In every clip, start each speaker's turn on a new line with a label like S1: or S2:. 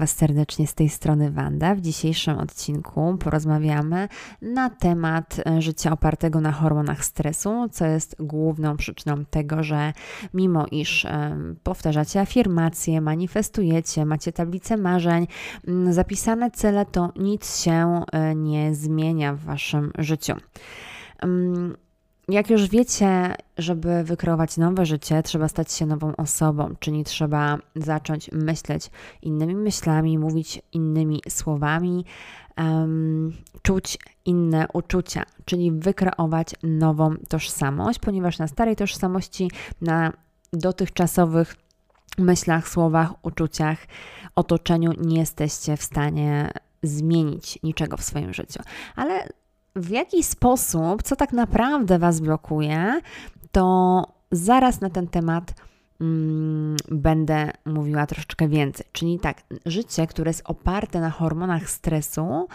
S1: Was serdecznie z tej strony Wanda. W dzisiejszym odcinku porozmawiamy na temat e, życia opartego na hormonach stresu, co jest główną przyczyną tego, że mimo iż e, powtarzacie afirmacje, manifestujecie, macie tablicę marzeń, zapisane cele, to nic się e, nie zmienia w Waszym życiu. Jak już wiecie, żeby wykreować nowe życie, trzeba stać się nową osobą, czyli trzeba zacząć myśleć innymi myślami, mówić innymi słowami, um, czuć inne uczucia, czyli wykreować nową tożsamość, ponieważ na starej tożsamości, na dotychczasowych myślach, słowach, uczuciach, otoczeniu nie jesteście w stanie zmienić niczego w swoim życiu. Ale w jaki sposób, co tak naprawdę Was blokuje, to zaraz na ten temat mm, będę mówiła troszeczkę więcej. Czyli tak, życie, które jest oparte na hormonach stresu,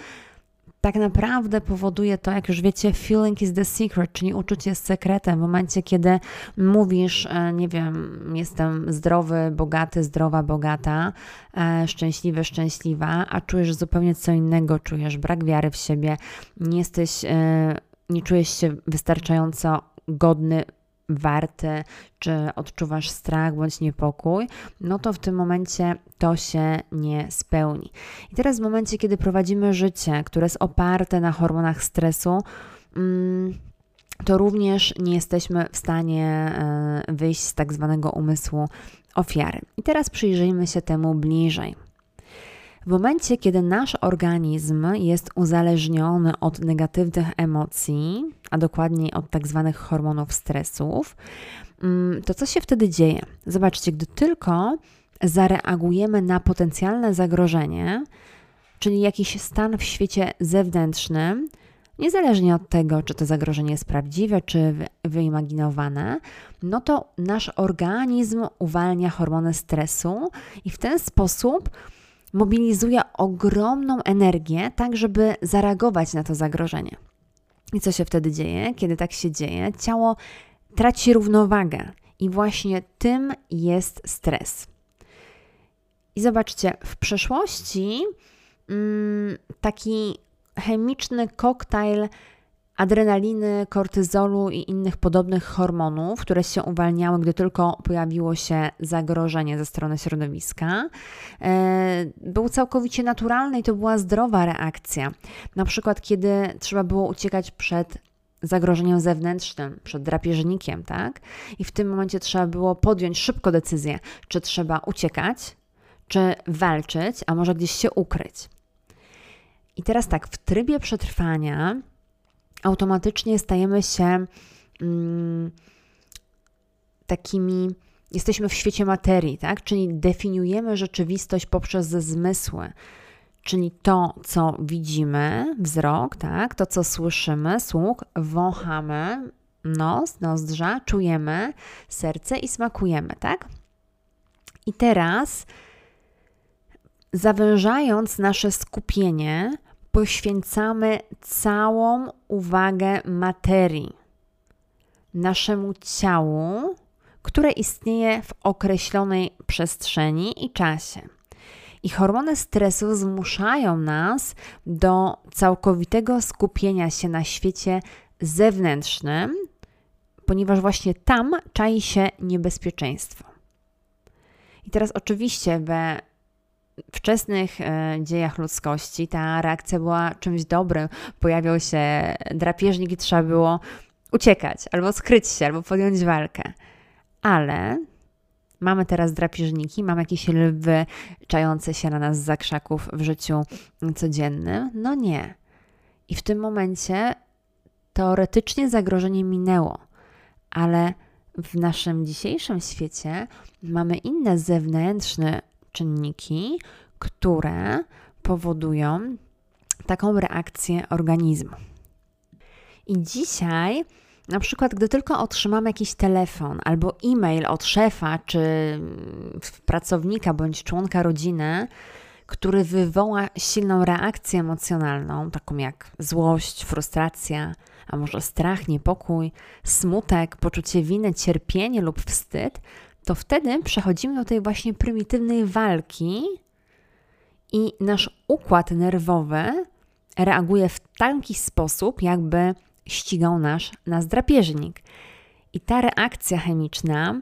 S1: tak naprawdę powoduje to, jak już wiecie, feeling is the secret, czyli uczucie jest sekretem. W momencie, kiedy mówisz, e, nie wiem, jestem zdrowy, bogaty, zdrowa, bogata, e, szczęśliwy, szczęśliwa, a czujesz zupełnie co innego, czujesz brak wiary w siebie, nie jesteś, e, nie czujesz się wystarczająco godny warty, czy odczuwasz strach bądź niepokój, no to w tym momencie to się nie spełni. I teraz w momencie, kiedy prowadzimy życie, które jest oparte na hormonach stresu, mm, to również nie jesteśmy w stanie e, wyjść z tak zwanego umysłu ofiary. I teraz przyjrzyjmy się temu bliżej. W momencie, kiedy nasz organizm jest uzależniony od negatywnych emocji, a dokładniej od tak zwanych hormonów stresów, mm, to co się wtedy dzieje? Zobaczcie, gdy tylko zareagujemy na potencjalne zagrożenie, czyli jakiś stan w świecie zewnętrznym, niezależnie od tego, czy to zagrożenie jest prawdziwe, czy wyimaginowane, no to nasz organizm uwalnia hormony stresu i w ten sposób mobilizuje ogromną energię, tak żeby zareagować na to zagrożenie. I co się wtedy dzieje? Kiedy tak się dzieje, ciało traci równowagę, i właśnie tym jest stres. I zobaczcie, w przeszłości mm, taki chemiczny koktajl adrenaliny, kortyzolu i innych podobnych hormonów, które się uwalniały, gdy tylko pojawiło się zagrożenie ze strony środowiska, e, był całkowicie naturalny i to była zdrowa reakcja. Na przykład, kiedy trzeba było uciekać przed zagrożeniem zewnętrznym, przed drapieżnikiem, tak? I w tym momencie trzeba było podjąć szybko decyzję, czy trzeba uciekać, czy walczyć, a może gdzieś się ukryć. I teraz tak, w trybie przetrwania automatycznie stajemy się mm, takimi, jesteśmy w świecie materii, tak? Czyli definiujemy rzeczywistość poprzez zmysły. Czyli to, co widzimy, wzrok, tak? To, co słyszymy, słuch, wąchamy, nos, nozdrza, czujemy, serce i smakujemy, tak? I teraz, zawężając nasze skupienie, poświęcamy całą uwagę materii, naszemu ciału, które istnieje w określonej przestrzeni i czasie. I hormony stresu zmuszają nas do całkowitego skupienia się na świecie zewnętrznym, ponieważ właśnie tam czai się niebezpieczeństwo. I teraz, oczywiście, we wczesnych e, dziejach ludzkości ta reakcja była czymś dobrym. Pojawiał się drapieżnik i trzeba było uciekać, albo skryć się, albo podjąć walkę. Ale mamy teraz drapieżniki, mamy jakieś lwy czające się na nas z zakrzaków w życiu codziennym. No nie. I w tym momencie teoretycznie zagrożenie minęło, ale w naszym dzisiejszym świecie mamy inne zewnętrzne czynniki, które powodują taką reakcję organizmu. I dzisiaj, na przykład, gdy tylko otrzymamy jakiś telefon albo e-mail od szefa czy pracownika bądź członka rodziny, który wywoła silną reakcję emocjonalną, taką jak złość, frustracja, a może strach, niepokój, smutek, poczucie winy, cierpienie lub wstyd, to wtedy przechodzimy do tej właśnie prymitywnej walki i nasz układ nerwowy reaguje w taki sposób, jakby ścigał nasz, nas drapieżnik. I ta reakcja chemiczna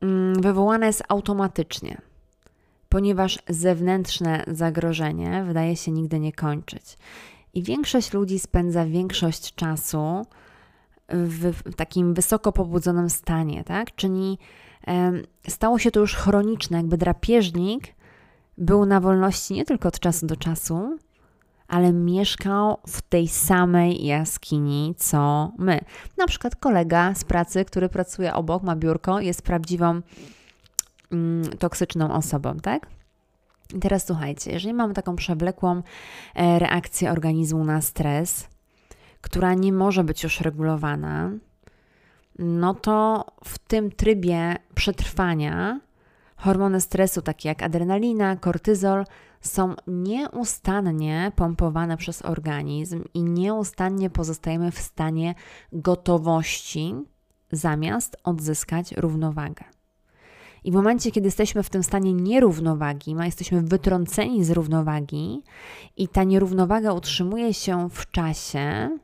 S1: mm, wywołana jest automatycznie, ponieważ zewnętrzne zagrożenie wydaje się nigdy nie kończyć. I większość ludzi spędza większość czasu w, takim wysoko pobudzonym stanie, tak? Czyli stało się to już chroniczne, jakby drapieżnik był na wolności nie tylko od czasu do czasu, ale mieszkał w tej samej jaskini co my. Na przykład kolega z pracy, który pracuje obok, ma biurko, jest prawdziwą mm, toksyczną osobą, tak? I teraz słuchajcie, jeżeli mamy taką przewlekłą e, reakcję organizmu na stres, która nie może być już regulowana, no to w tym trybie przetrwania hormony stresu, takie jak adrenalina, kortyzol, są nieustannie pompowane przez organizm i nieustannie pozostajemy w stanie gotowości, zamiast odzyskać równowagę. I w momencie, kiedy jesteśmy w tym stanie nierównowagi, ma jesteśmy wytrąceni z równowagi i ta nierównowaga utrzymuje się w czasie,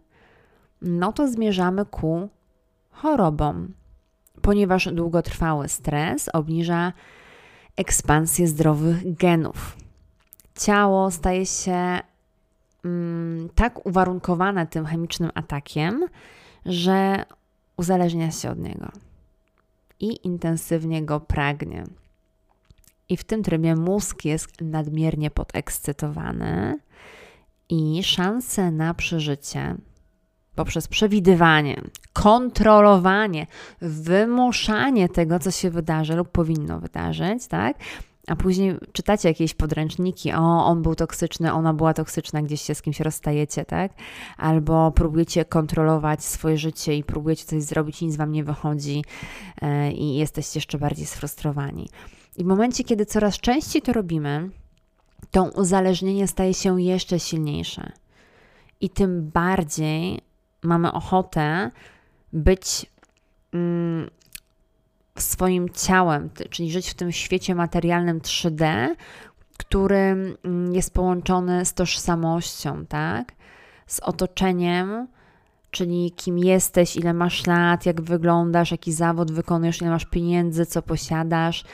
S1: no to zmierzamy ku chorobom, ponieważ długotrwały stres obniża ekspansję zdrowych genów. Ciało staje się mm, tak uwarunkowane tym chemicznym atakiem, że uzależnia się od niego i intensywnie go pragnie. I w tym trybie mózg jest nadmiernie podekscytowany i szanse na przeżycie poprzez przewidywanie, kontrolowanie, wymuszanie tego, co się wydarzy lub powinno wydarzyć, tak? A później czytacie jakieś podręczniki, o, on był toksyczny, ona była toksyczna, gdzieś się z kimś rozstajecie, tak? Albo próbujecie kontrolować swoje życie i próbujecie coś zrobić, nic wam nie wychodzi yy, i jesteście jeszcze bardziej sfrustrowani. I w momencie, kiedy coraz częściej to robimy, to uzależnienie staje się jeszcze silniejsze. I tym bardziej mamy ochotę być mm, swoim ciałem, czyli żyć w tym świecie materialnym 3D, który mm, jest połączony z tożsamością, tak? Z otoczeniem, czyli kim jesteś, ile masz lat, jak wyglądasz, jaki zawód wykonujesz, ile masz pieniędzy, co posiadasz.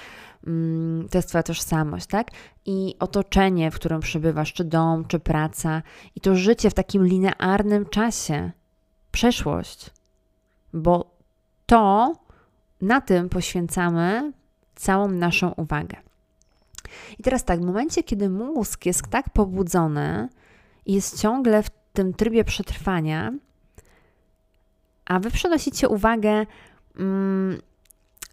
S1: Mm, to jest Twoja tożsamość, tak? I otoczenie, w którym przebywasz, czy dom, czy praca, i to życie w takim linearnym czasie przeszłość, bo to na tym poświęcamy całą naszą uwagę. I teraz tak, w momencie, kiedy mózg jest tak pobudzony i jest ciągle w tym trybie przetrwania, a wy przenosicie uwagę mm,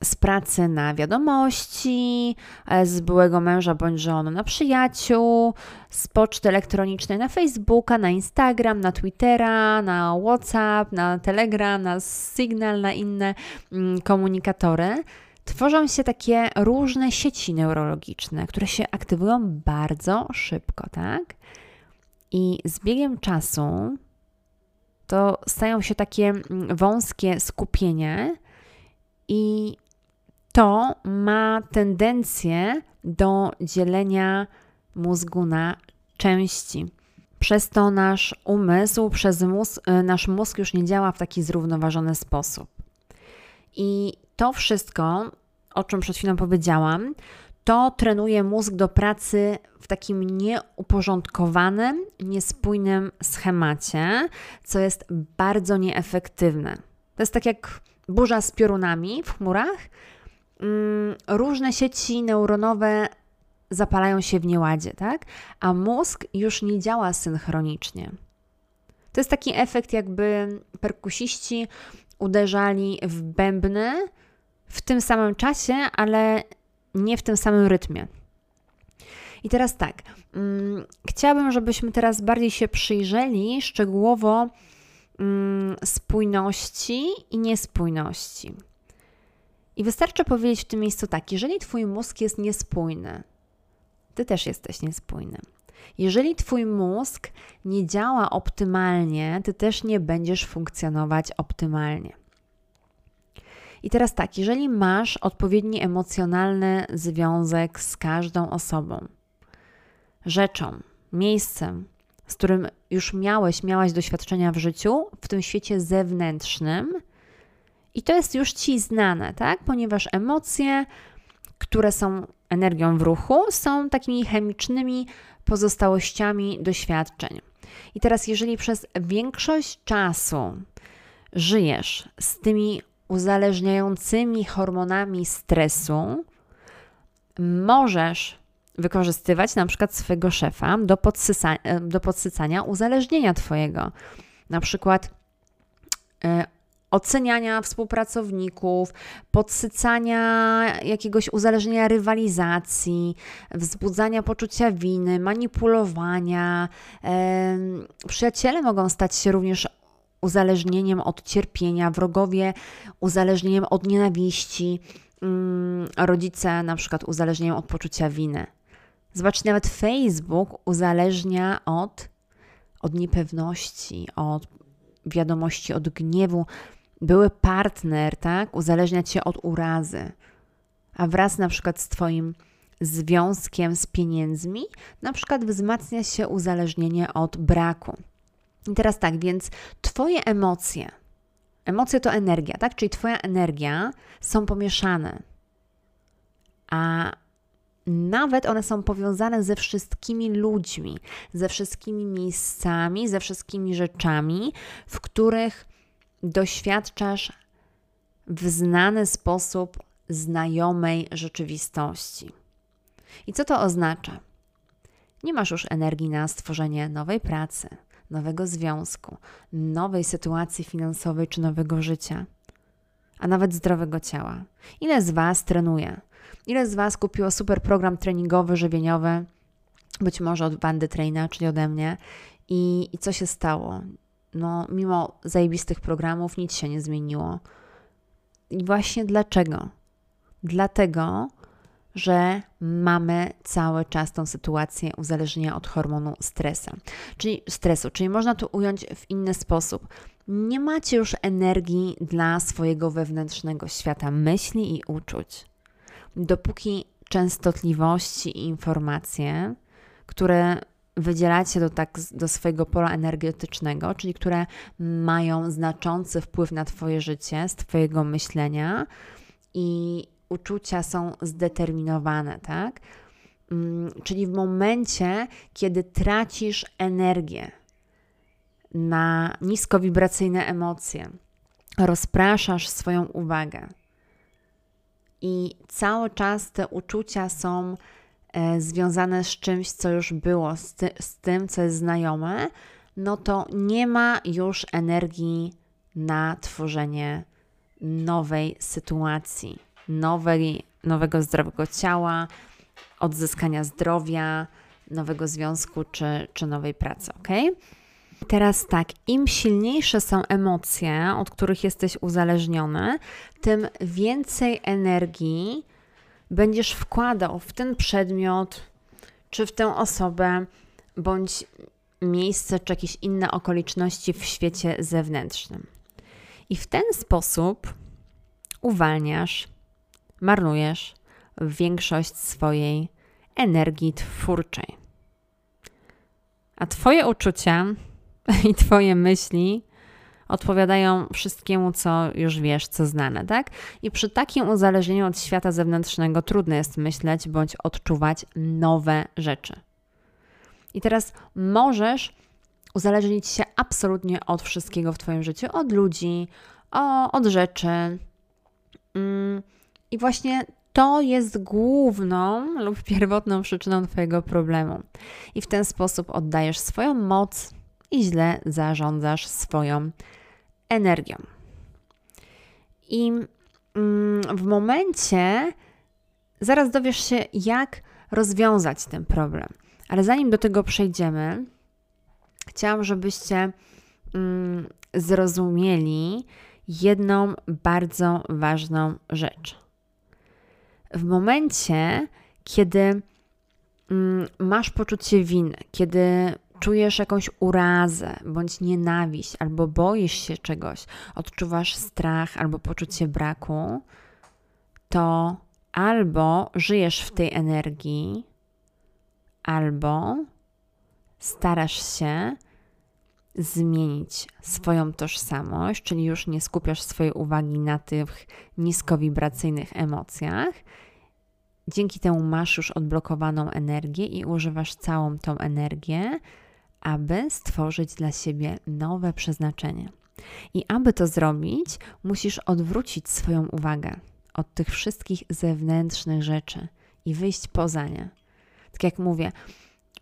S1: z pracy na wiadomości, e, z byłego męża bądź żony na przyjaciół, z poczty elektronicznej na Facebooka, na Instagram, na Twittera, na WhatsApp, na Telegram, na Signal, na inne mm, komunikatory. Tworzą się takie różne sieci neurologiczne, które się aktywują bardzo szybko, tak? I z biegiem czasu to stają się takie mm, wąskie skupienie, i to ma tendencję do dzielenia mózgu na części. Przez to nasz umysł, przez mózg, y, nasz mózg już nie działa w taki zrównoważony sposób. I to wszystko, o czym przed chwilą powiedziałam, to trenuje mózg do pracy w takim nieuporządkowanym, niespójnym schemacie, co jest bardzo nieefektywne. To jest tak jak burza z piorunami w chmurach, różne sieci neuronowe zapalają się w nieładzie, tak? A mózg już nie działa synchronicznie. To jest taki efekt, jakby perkusiści uderzali w bębny w tym samym czasie, ale nie w tym samym rytmie. I teraz tak, mm, chciałabym, żebyśmy teraz bardziej się przyjrzeli szczegółowo mm, spójności i niespójności. I wystarczy powiedzieć w tym miejscu tak: jeżeli Twój mózg jest niespójny, Ty też jesteś niespójny. Jeżeli Twój mózg nie działa optymalnie, Ty też nie będziesz funkcjonować optymalnie. I teraz tak, jeżeli masz odpowiedni emocjonalny związek z każdą osobą, rzeczą, miejscem, z którym już miałeś, miałaś doświadczenia w życiu, w tym świecie zewnętrznym, i to jest już ci znane, tak? Ponieważ emocje, które są energią w ruchu, są takimi chemicznymi pozostałościami doświadczeń. I teraz, jeżeli przez większość czasu żyjesz z tymi uzależniającymi hormonami stresu, możesz wykorzystywać na przykład swojego szefa do, podsysa, do podsycania uzależnienia Twojego. Na przykład e, oceniania współpracowników, podsycania jakiegoś uzależnienia rywalizacji, wzbudzania poczucia winy, manipulowania. Przyjaciele mogą stać się również uzależnieniem od cierpienia, wrogowie uzależnieniem od nienawiści, mm, rodzice na przykład uzależnieniem od poczucia winy. Zobaczcie, nawet Facebook uzależnia od, od niepewności, od wiadomości, od gniewu. Były partner, tak, uzależnia cię od urazy, a wraz na przykład z Twoim związkiem z pieniędzmi, na przykład wzmacnia się uzależnienie od braku. I teraz tak, więc Twoje emocje, emocje to energia, tak? Czyli Twoja energia są pomieszane, a nawet one są powiązane ze wszystkimi ludźmi, ze wszystkimi miejscami, ze wszystkimi rzeczami, w których doświadczasz w znany sposób znajomej rzeczywistości. I co to oznacza? Nie masz już energii na stworzenie nowej pracy, nowego związku, nowej sytuacji finansowej czy nowego życia, a nawet zdrowego ciała. Ile z Was trenuje? Ile z Was kupiło super program treningowy, żywieniowy, być może od Bandy Traina, czyli ode mnie, i, i co się stało? No, mimo zajebistych programów nic się nie zmieniło. I właśnie dlaczego? Dlatego, że mamy cały czas tą sytuację uzależnienia od hormonu stresu. Czyli stresu, czyli można to ująć w inny sposób. Nie macie już energii dla swojego wewnętrznego świata myśli i uczuć. Dopóki częstotliwości i informacje, które wydzielacie do, tak, do swojego pola energetycznego, czyli które mają znaczący wpływ na Twoje życie z Twojego myślenia i uczucia są zdeterminowane, tak? Mm, czyli w momencie, kiedy tracisz energię na niskowibracyjne emocje, rozpraszasz swoją uwagę i cały czas te uczucia są związane z czymś, co już było, z, ty, z tym, co jest znajome, no to nie ma już energii na tworzenie nowej sytuacji nowej, nowego zdrowego ciała, odzyskania zdrowia, nowego związku czy, czy nowej pracy, ok? Teraz tak, im silniejsze są emocje, od których jesteś uzależniony, tym więcej energii będziesz wkładał w ten przedmiot, czy w tę osobę, bądź miejsce, czy jakieś inne okoliczności w świecie zewnętrznym. I w ten sposób uwalniasz marnujesz większość swojej energii twórczej. A Twoje uczucia i Twoje myśli odpowiadają wszystkiemu, co już wiesz, co znane, tak? I przy takim uzależnieniu od świata zewnętrznego trudno jest myśleć bądź odczuwać nowe rzeczy. I teraz możesz uzależnić się absolutnie od wszystkiego w Twoim życiu, od ludzi, od rzeczy. Mm, i właśnie to jest główną lub pierwotną przyczyną Twojego problemu. I w ten sposób oddajesz swoją moc i źle zarządzasz swoją energią. I mm, w momencie zaraz dowiesz się, jak rozwiązać ten problem. Ale zanim do tego przejdziemy, chciałam, żebyście mm, zrozumieli jedną bardzo ważną rzecz w momencie, kiedy mm, masz poczucie winy, kiedy czujesz jakąś urazę bądź nienawiść, albo boisz się czegoś, odczuwasz strach albo poczucie braku, to albo żyjesz w tej energii, albo starasz się zmienić swoją tożsamość, czyli już nie skupiasz swojej uwagi na tych niskowibracyjnych emocjach. Dzięki temu masz już odblokowaną energię i używasz całą tą energię, aby stworzyć dla siebie nowe przeznaczenie. I aby to zrobić, musisz odwrócić swoją uwagę od tych wszystkich zewnętrznych rzeczy i wyjść poza nie. Tak jak mówię,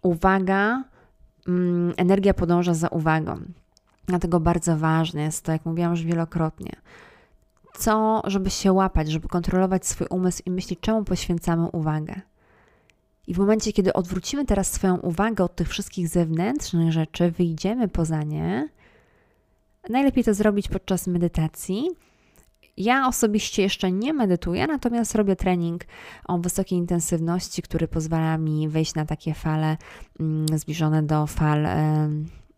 S1: uwaga, mm, energia podąża za uwagą. Dlatego bardzo ważne jest to, jak mówiłam już wielokrotnie, co, żeby się łapać, żeby kontrolować swój umysł i myśleć, czemu poświęcamy uwagę. I w momencie, kiedy odwrócimy teraz swoją uwagę od tych wszystkich zewnętrznych rzeczy, wyjdziemy poza nie, najlepiej to zrobić podczas medytacji. Ja osobiście jeszcze nie medytuję, natomiast robię trening o wysokiej intensywności, który pozwala mi wejść na takie fale mm, zbliżone do fal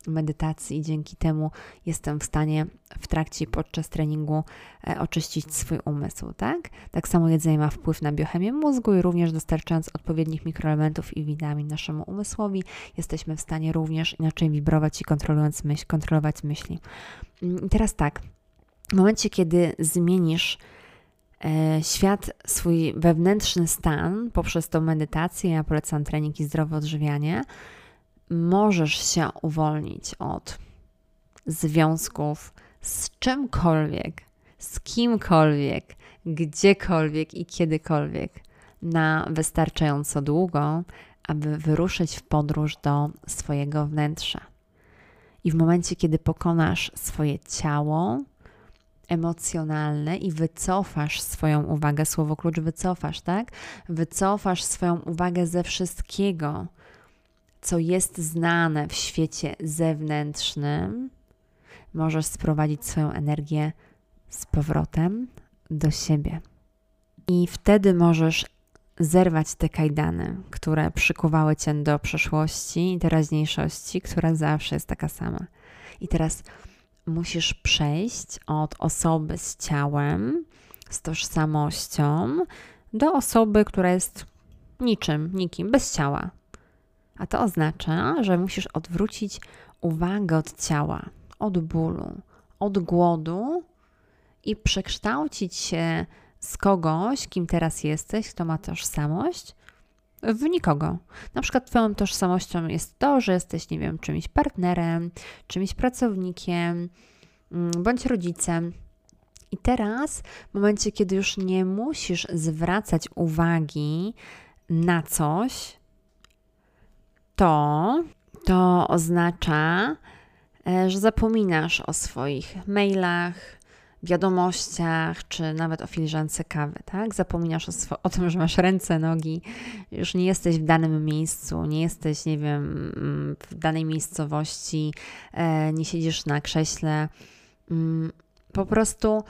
S1: medytacji i dzięki temu jestem w stanie w trakcie podczas treningu e, oczyścić swój umysł, tak? Tak samo jedzenie ma wpływ na biochemię mózgu i również dostarczając odpowiednich mikroelementów i witamin naszemu umysłowi, jesteśmy w stanie również inaczej wibrować i kontrolując myśl, kontrolować myśli. Mm, I teraz tak, w momencie, kiedy zmienisz e, świat, swój wewnętrzny stan poprzez tą medytację, ja polecam trening i zdrowe odżywianie, możesz się uwolnić od związków z czymkolwiek, z kimkolwiek, gdziekolwiek i kiedykolwiek na wystarczająco długo, aby wyruszyć w podróż do swojego wnętrza. I w momencie, kiedy pokonasz swoje ciało emocjonalne i wycofasz swoją uwagę, słowo klucz wycofasz, tak? Wycofasz swoją uwagę ze wszystkiego, co jest znane w świecie zewnętrznym, możesz sprowadzić swoją energię z powrotem do siebie. I wtedy możesz zerwać te kajdany, które przykuwały cię do przeszłości i teraźniejszości, która zawsze jest taka sama. I teraz musisz przejść od osoby z ciałem, z tożsamością, do osoby, która jest niczym, nikim, bez ciała, a to oznacza, że musisz odwrócić uwagę od ciała, od bólu, od głodu i przekształcić się z kogoś, kim teraz jesteś, kto ma tożsamość, w nikogo. Na przykład Twoją tożsamością jest to, że jesteś, nie wiem, czymś partnerem, czymś pracownikiem, mm, bądź rodzicem. I teraz, w momencie, kiedy już nie musisz zwracać uwagi na coś, to, to oznacza, e, że zapominasz o swoich mailach, wiadomościach, czy nawet o filiżance kawy, tak? Zapominasz o, o, tym, że masz ręce, nogi, już nie jesteś w danym miejscu, nie jesteś, nie wiem, mm, w danej miejscowości, e, nie siedzisz na krześle. Mm, po prostu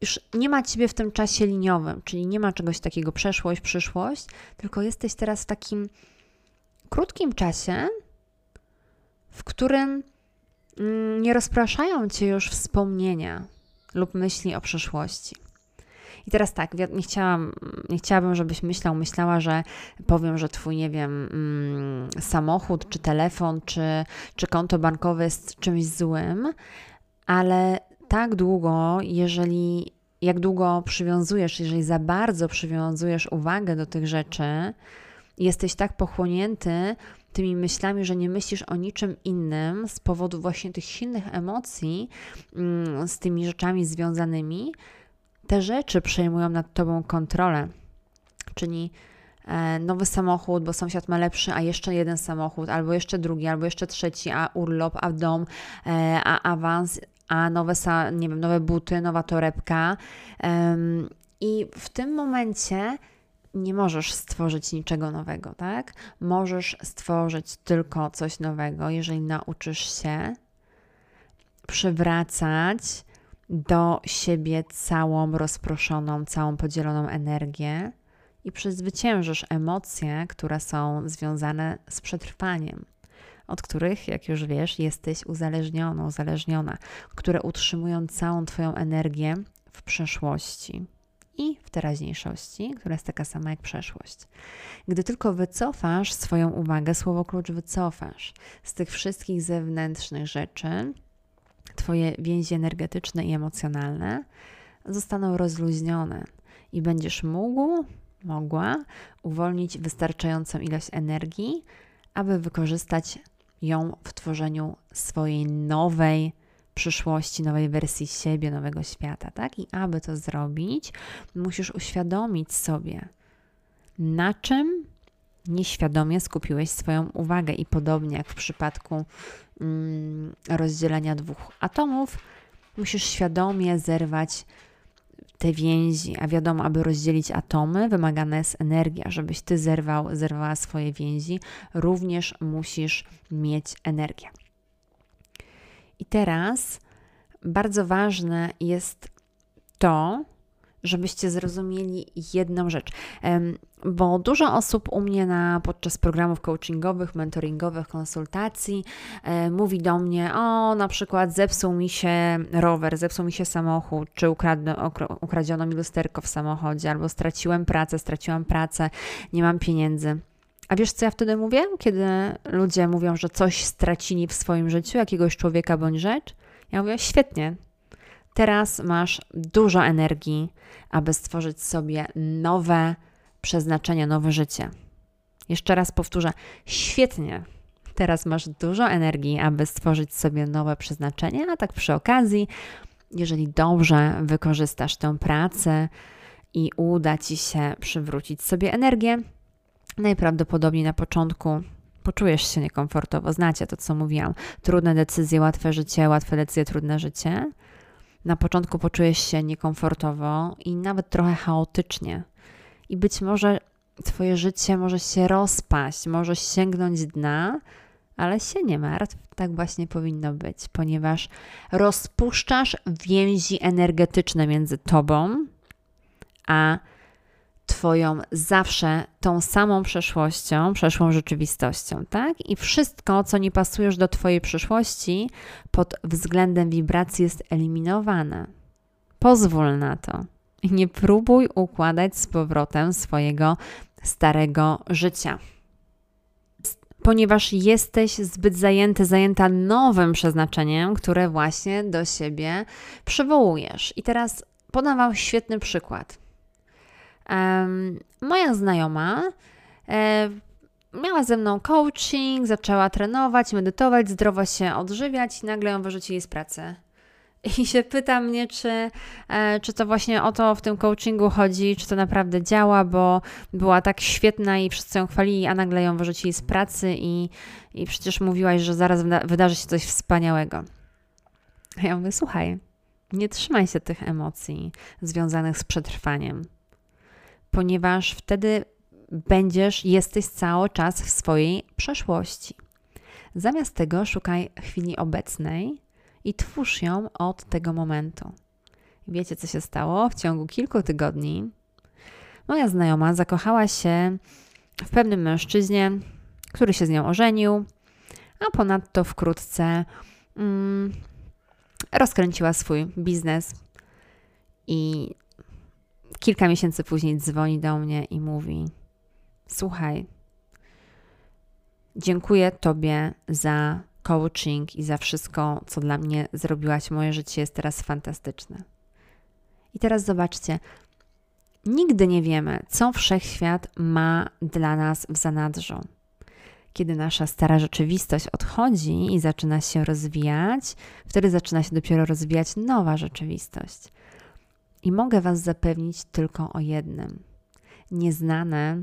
S1: już nie ma ciebie w tym czasie liniowym, czyli nie ma czegoś takiego przeszłość, przyszłość, tylko jesteś teraz w takim krótkim czasie, w którym mm, nie rozpraszają cię już wspomnienia lub myśli o przeszłości. I teraz tak, nie, chciałam, nie chciałabym, żebyś myślał, myślała, że powiem, że twój, nie wiem, mm, samochód, czy telefon, czy, czy konto bankowe jest czymś złym, ale tak długo, jeżeli, jak długo przywiązujesz, jeżeli za bardzo przywiązujesz uwagę do tych rzeczy, jesteś tak pochłonięty tymi myślami, że nie myślisz o niczym innym z powodu właśnie tych silnych emocji mm, z tymi rzeczami związanymi, te rzeczy przejmują nad tobą kontrolę. Czyli e, nowy samochód, bo sąsiad ma lepszy, a jeszcze jeden samochód, albo jeszcze drugi, albo jeszcze trzeci, a urlop, a dom, e, a awans, a nowe, nie wiem, nowe buty, nowa torebka. I w tym momencie nie możesz stworzyć niczego nowego, tak? Możesz stworzyć tylko coś nowego, jeżeli nauczysz się przywracać do siebie całą rozproszoną, całą podzieloną energię i przezwyciężysz emocje, które są związane z przetrwaniem, od których, jak już wiesz, jesteś uzależniona, uzależniona, które utrzymują całą Twoją energię w przeszłości i w teraźniejszości, która jest taka sama jak przeszłość. Gdy tylko wycofasz swoją uwagę, słowo klucz wycofasz z tych wszystkich zewnętrznych rzeczy, Twoje więzi energetyczne i emocjonalne zostaną rozluźnione i będziesz mógł, mogła uwolnić wystarczającą ilość energii, aby wykorzystać ją w tworzeniu swojej nowej przyszłości, nowej wersji siebie, nowego świata, tak? I aby to zrobić, musisz uświadomić sobie, na czym nieświadomie skupiłeś swoją uwagę. I podobnie jak w przypadku mm, rozdzielenia dwóch atomów, musisz świadomie zerwać te więzi, a wiadomo, aby rozdzielić atomy, wymagana jest energia. Żebyś ty zerwał, zerwała swoje więzi, również musisz mieć energię. I teraz bardzo ważne jest to, żebyście zrozumieli jedną rzecz. Bo dużo osób u mnie na, podczas programów coachingowych, mentoringowych, konsultacji e, mówi do mnie: O, na przykład zepsuł mi się rower, zepsuł mi się samochód, czy ukradno, ukradziono mi lusterko w samochodzie, albo straciłem pracę, straciłam pracę, nie mam pieniędzy. A wiesz, co ja wtedy mówię, kiedy ludzie mówią, że coś stracili w swoim życiu, jakiegoś człowieka bądź rzecz? Ja mówię: Świetnie, Teraz masz dużo energii, aby stworzyć sobie nowe przeznaczenie, nowe życie. Jeszcze raz powtórzę, świetnie. Teraz masz dużo energii, aby stworzyć sobie nowe przeznaczenie, a tak przy okazji, jeżeli dobrze wykorzystasz tę pracę i uda ci się przywrócić sobie energię, najprawdopodobniej na początku poczujesz się niekomfortowo. Znacie to, co mówiłam. Trudne decyzje, łatwe życie, łatwe decyzje, trudne życie na początku poczujesz się niekomfortowo i nawet trochę chaotycznie. I być może Twoje życie może się rozpaść, może sięgnąć dna, ale się nie martw, tak właśnie powinno być, ponieważ rozpuszczasz więzi energetyczne między Tobą a Twoją zawsze tą samą przeszłością, przeszłą rzeczywistością, tak? I wszystko, co nie pasuje już do Twojej przyszłości, pod względem wibracji jest eliminowane. Pozwól na to. Nie próbuj układać z powrotem swojego starego życia. Ponieważ jesteś zbyt zajęty, zajęta nowym przeznaczeniem, które właśnie do siebie przywołujesz. I teraz podam Wam świetny przykład. Moja znajoma e, miała ze mną coaching, zaczęła trenować, medytować, zdrowo się odżywiać i nagle ją wyrzucili z pracy. I się pyta mnie, czy, e, czy to właśnie o to w tym coachingu chodzi, czy to naprawdę działa, bo była tak świetna i wszyscy ją chwalili, a nagle ją wyrzucili z pracy i, i przecież mówiłaś, że zaraz wyda wydarzy się coś wspaniałego. A ja mówię, słuchaj, nie trzymaj się tych emocji związanych z przetrwaniem ponieważ wtedy będziesz, jesteś cały czas w swojej przeszłości. Zamiast tego szukaj chwili obecnej i twórz ją od tego momentu. Wiecie, co się stało? W ciągu kilku tygodni moja znajoma zakochała się w pewnym mężczyźnie, który się z nią ożenił, a ponadto wkrótce mm, rozkręciła swój biznes i kilka miesięcy później dzwoni do mnie i mówi: Słuchaj, dziękuję Tobie za coaching i za wszystko, co dla mnie zrobiłaś. Moje życie jest teraz fantastyczne. I teraz zobaczcie, nigdy nie wiemy, co wszechświat ma dla nas w zanadrzu. Kiedy nasza stara rzeczywistość odchodzi i zaczyna się rozwijać, wtedy zaczyna się dopiero rozwijać nowa rzeczywistość. I mogę Was zapewnić tylko o jednym: nieznane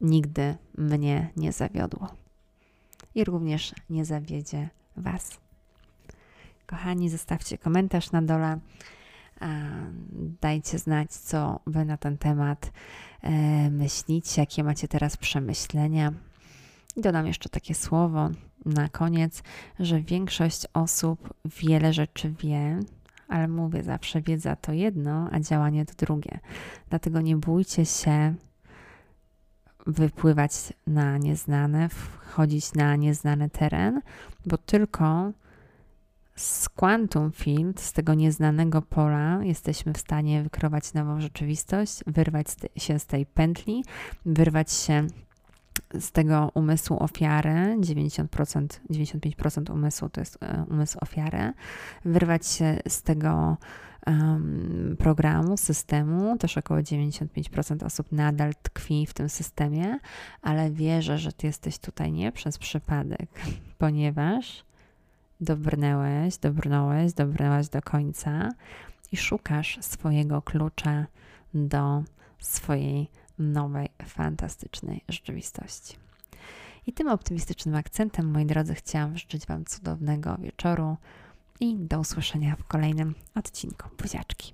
S1: nigdy mnie nie zawiodło. I również nie zawiedzie Was. Kochani, zostawcie komentarz na dole. Dajcie znać, co Wy na ten temat e, myślicie, jakie macie teraz przemyślenia. Dodam jeszcze takie słowo na koniec, że większość osób wiele rzeczy wie, ale mówię zawsze, wiedza to jedno, a działanie to drugie. Dlatego nie bójcie się wypływać na nieznane, wchodzić na nieznany teren, bo tylko z quantum field, z tego nieznanego pola, jesteśmy w stanie wykrować nową rzeczywistość, wyrwać się z tej pętli, wyrwać się z tego umysłu ofiary, 90%, 95% umysłu to jest e, umysł ofiary, wyrwać się z tego um, programu, systemu. Też około 95% osób nadal tkwi w tym systemie, ale wierzę, że ty jesteś tutaj nie przez przypadek, ponieważ dobrnęłeś, dobrnąłeś, dobrnęłaś do końca i szukasz swojego klucza do swojej nowej, fantastycznej rzeczywistości. I tym optymistycznym akcentem, moi drodzy, chciałam życzyć Wam cudownego wieczoru i do usłyszenia w kolejnym odcinku. Buziaczki.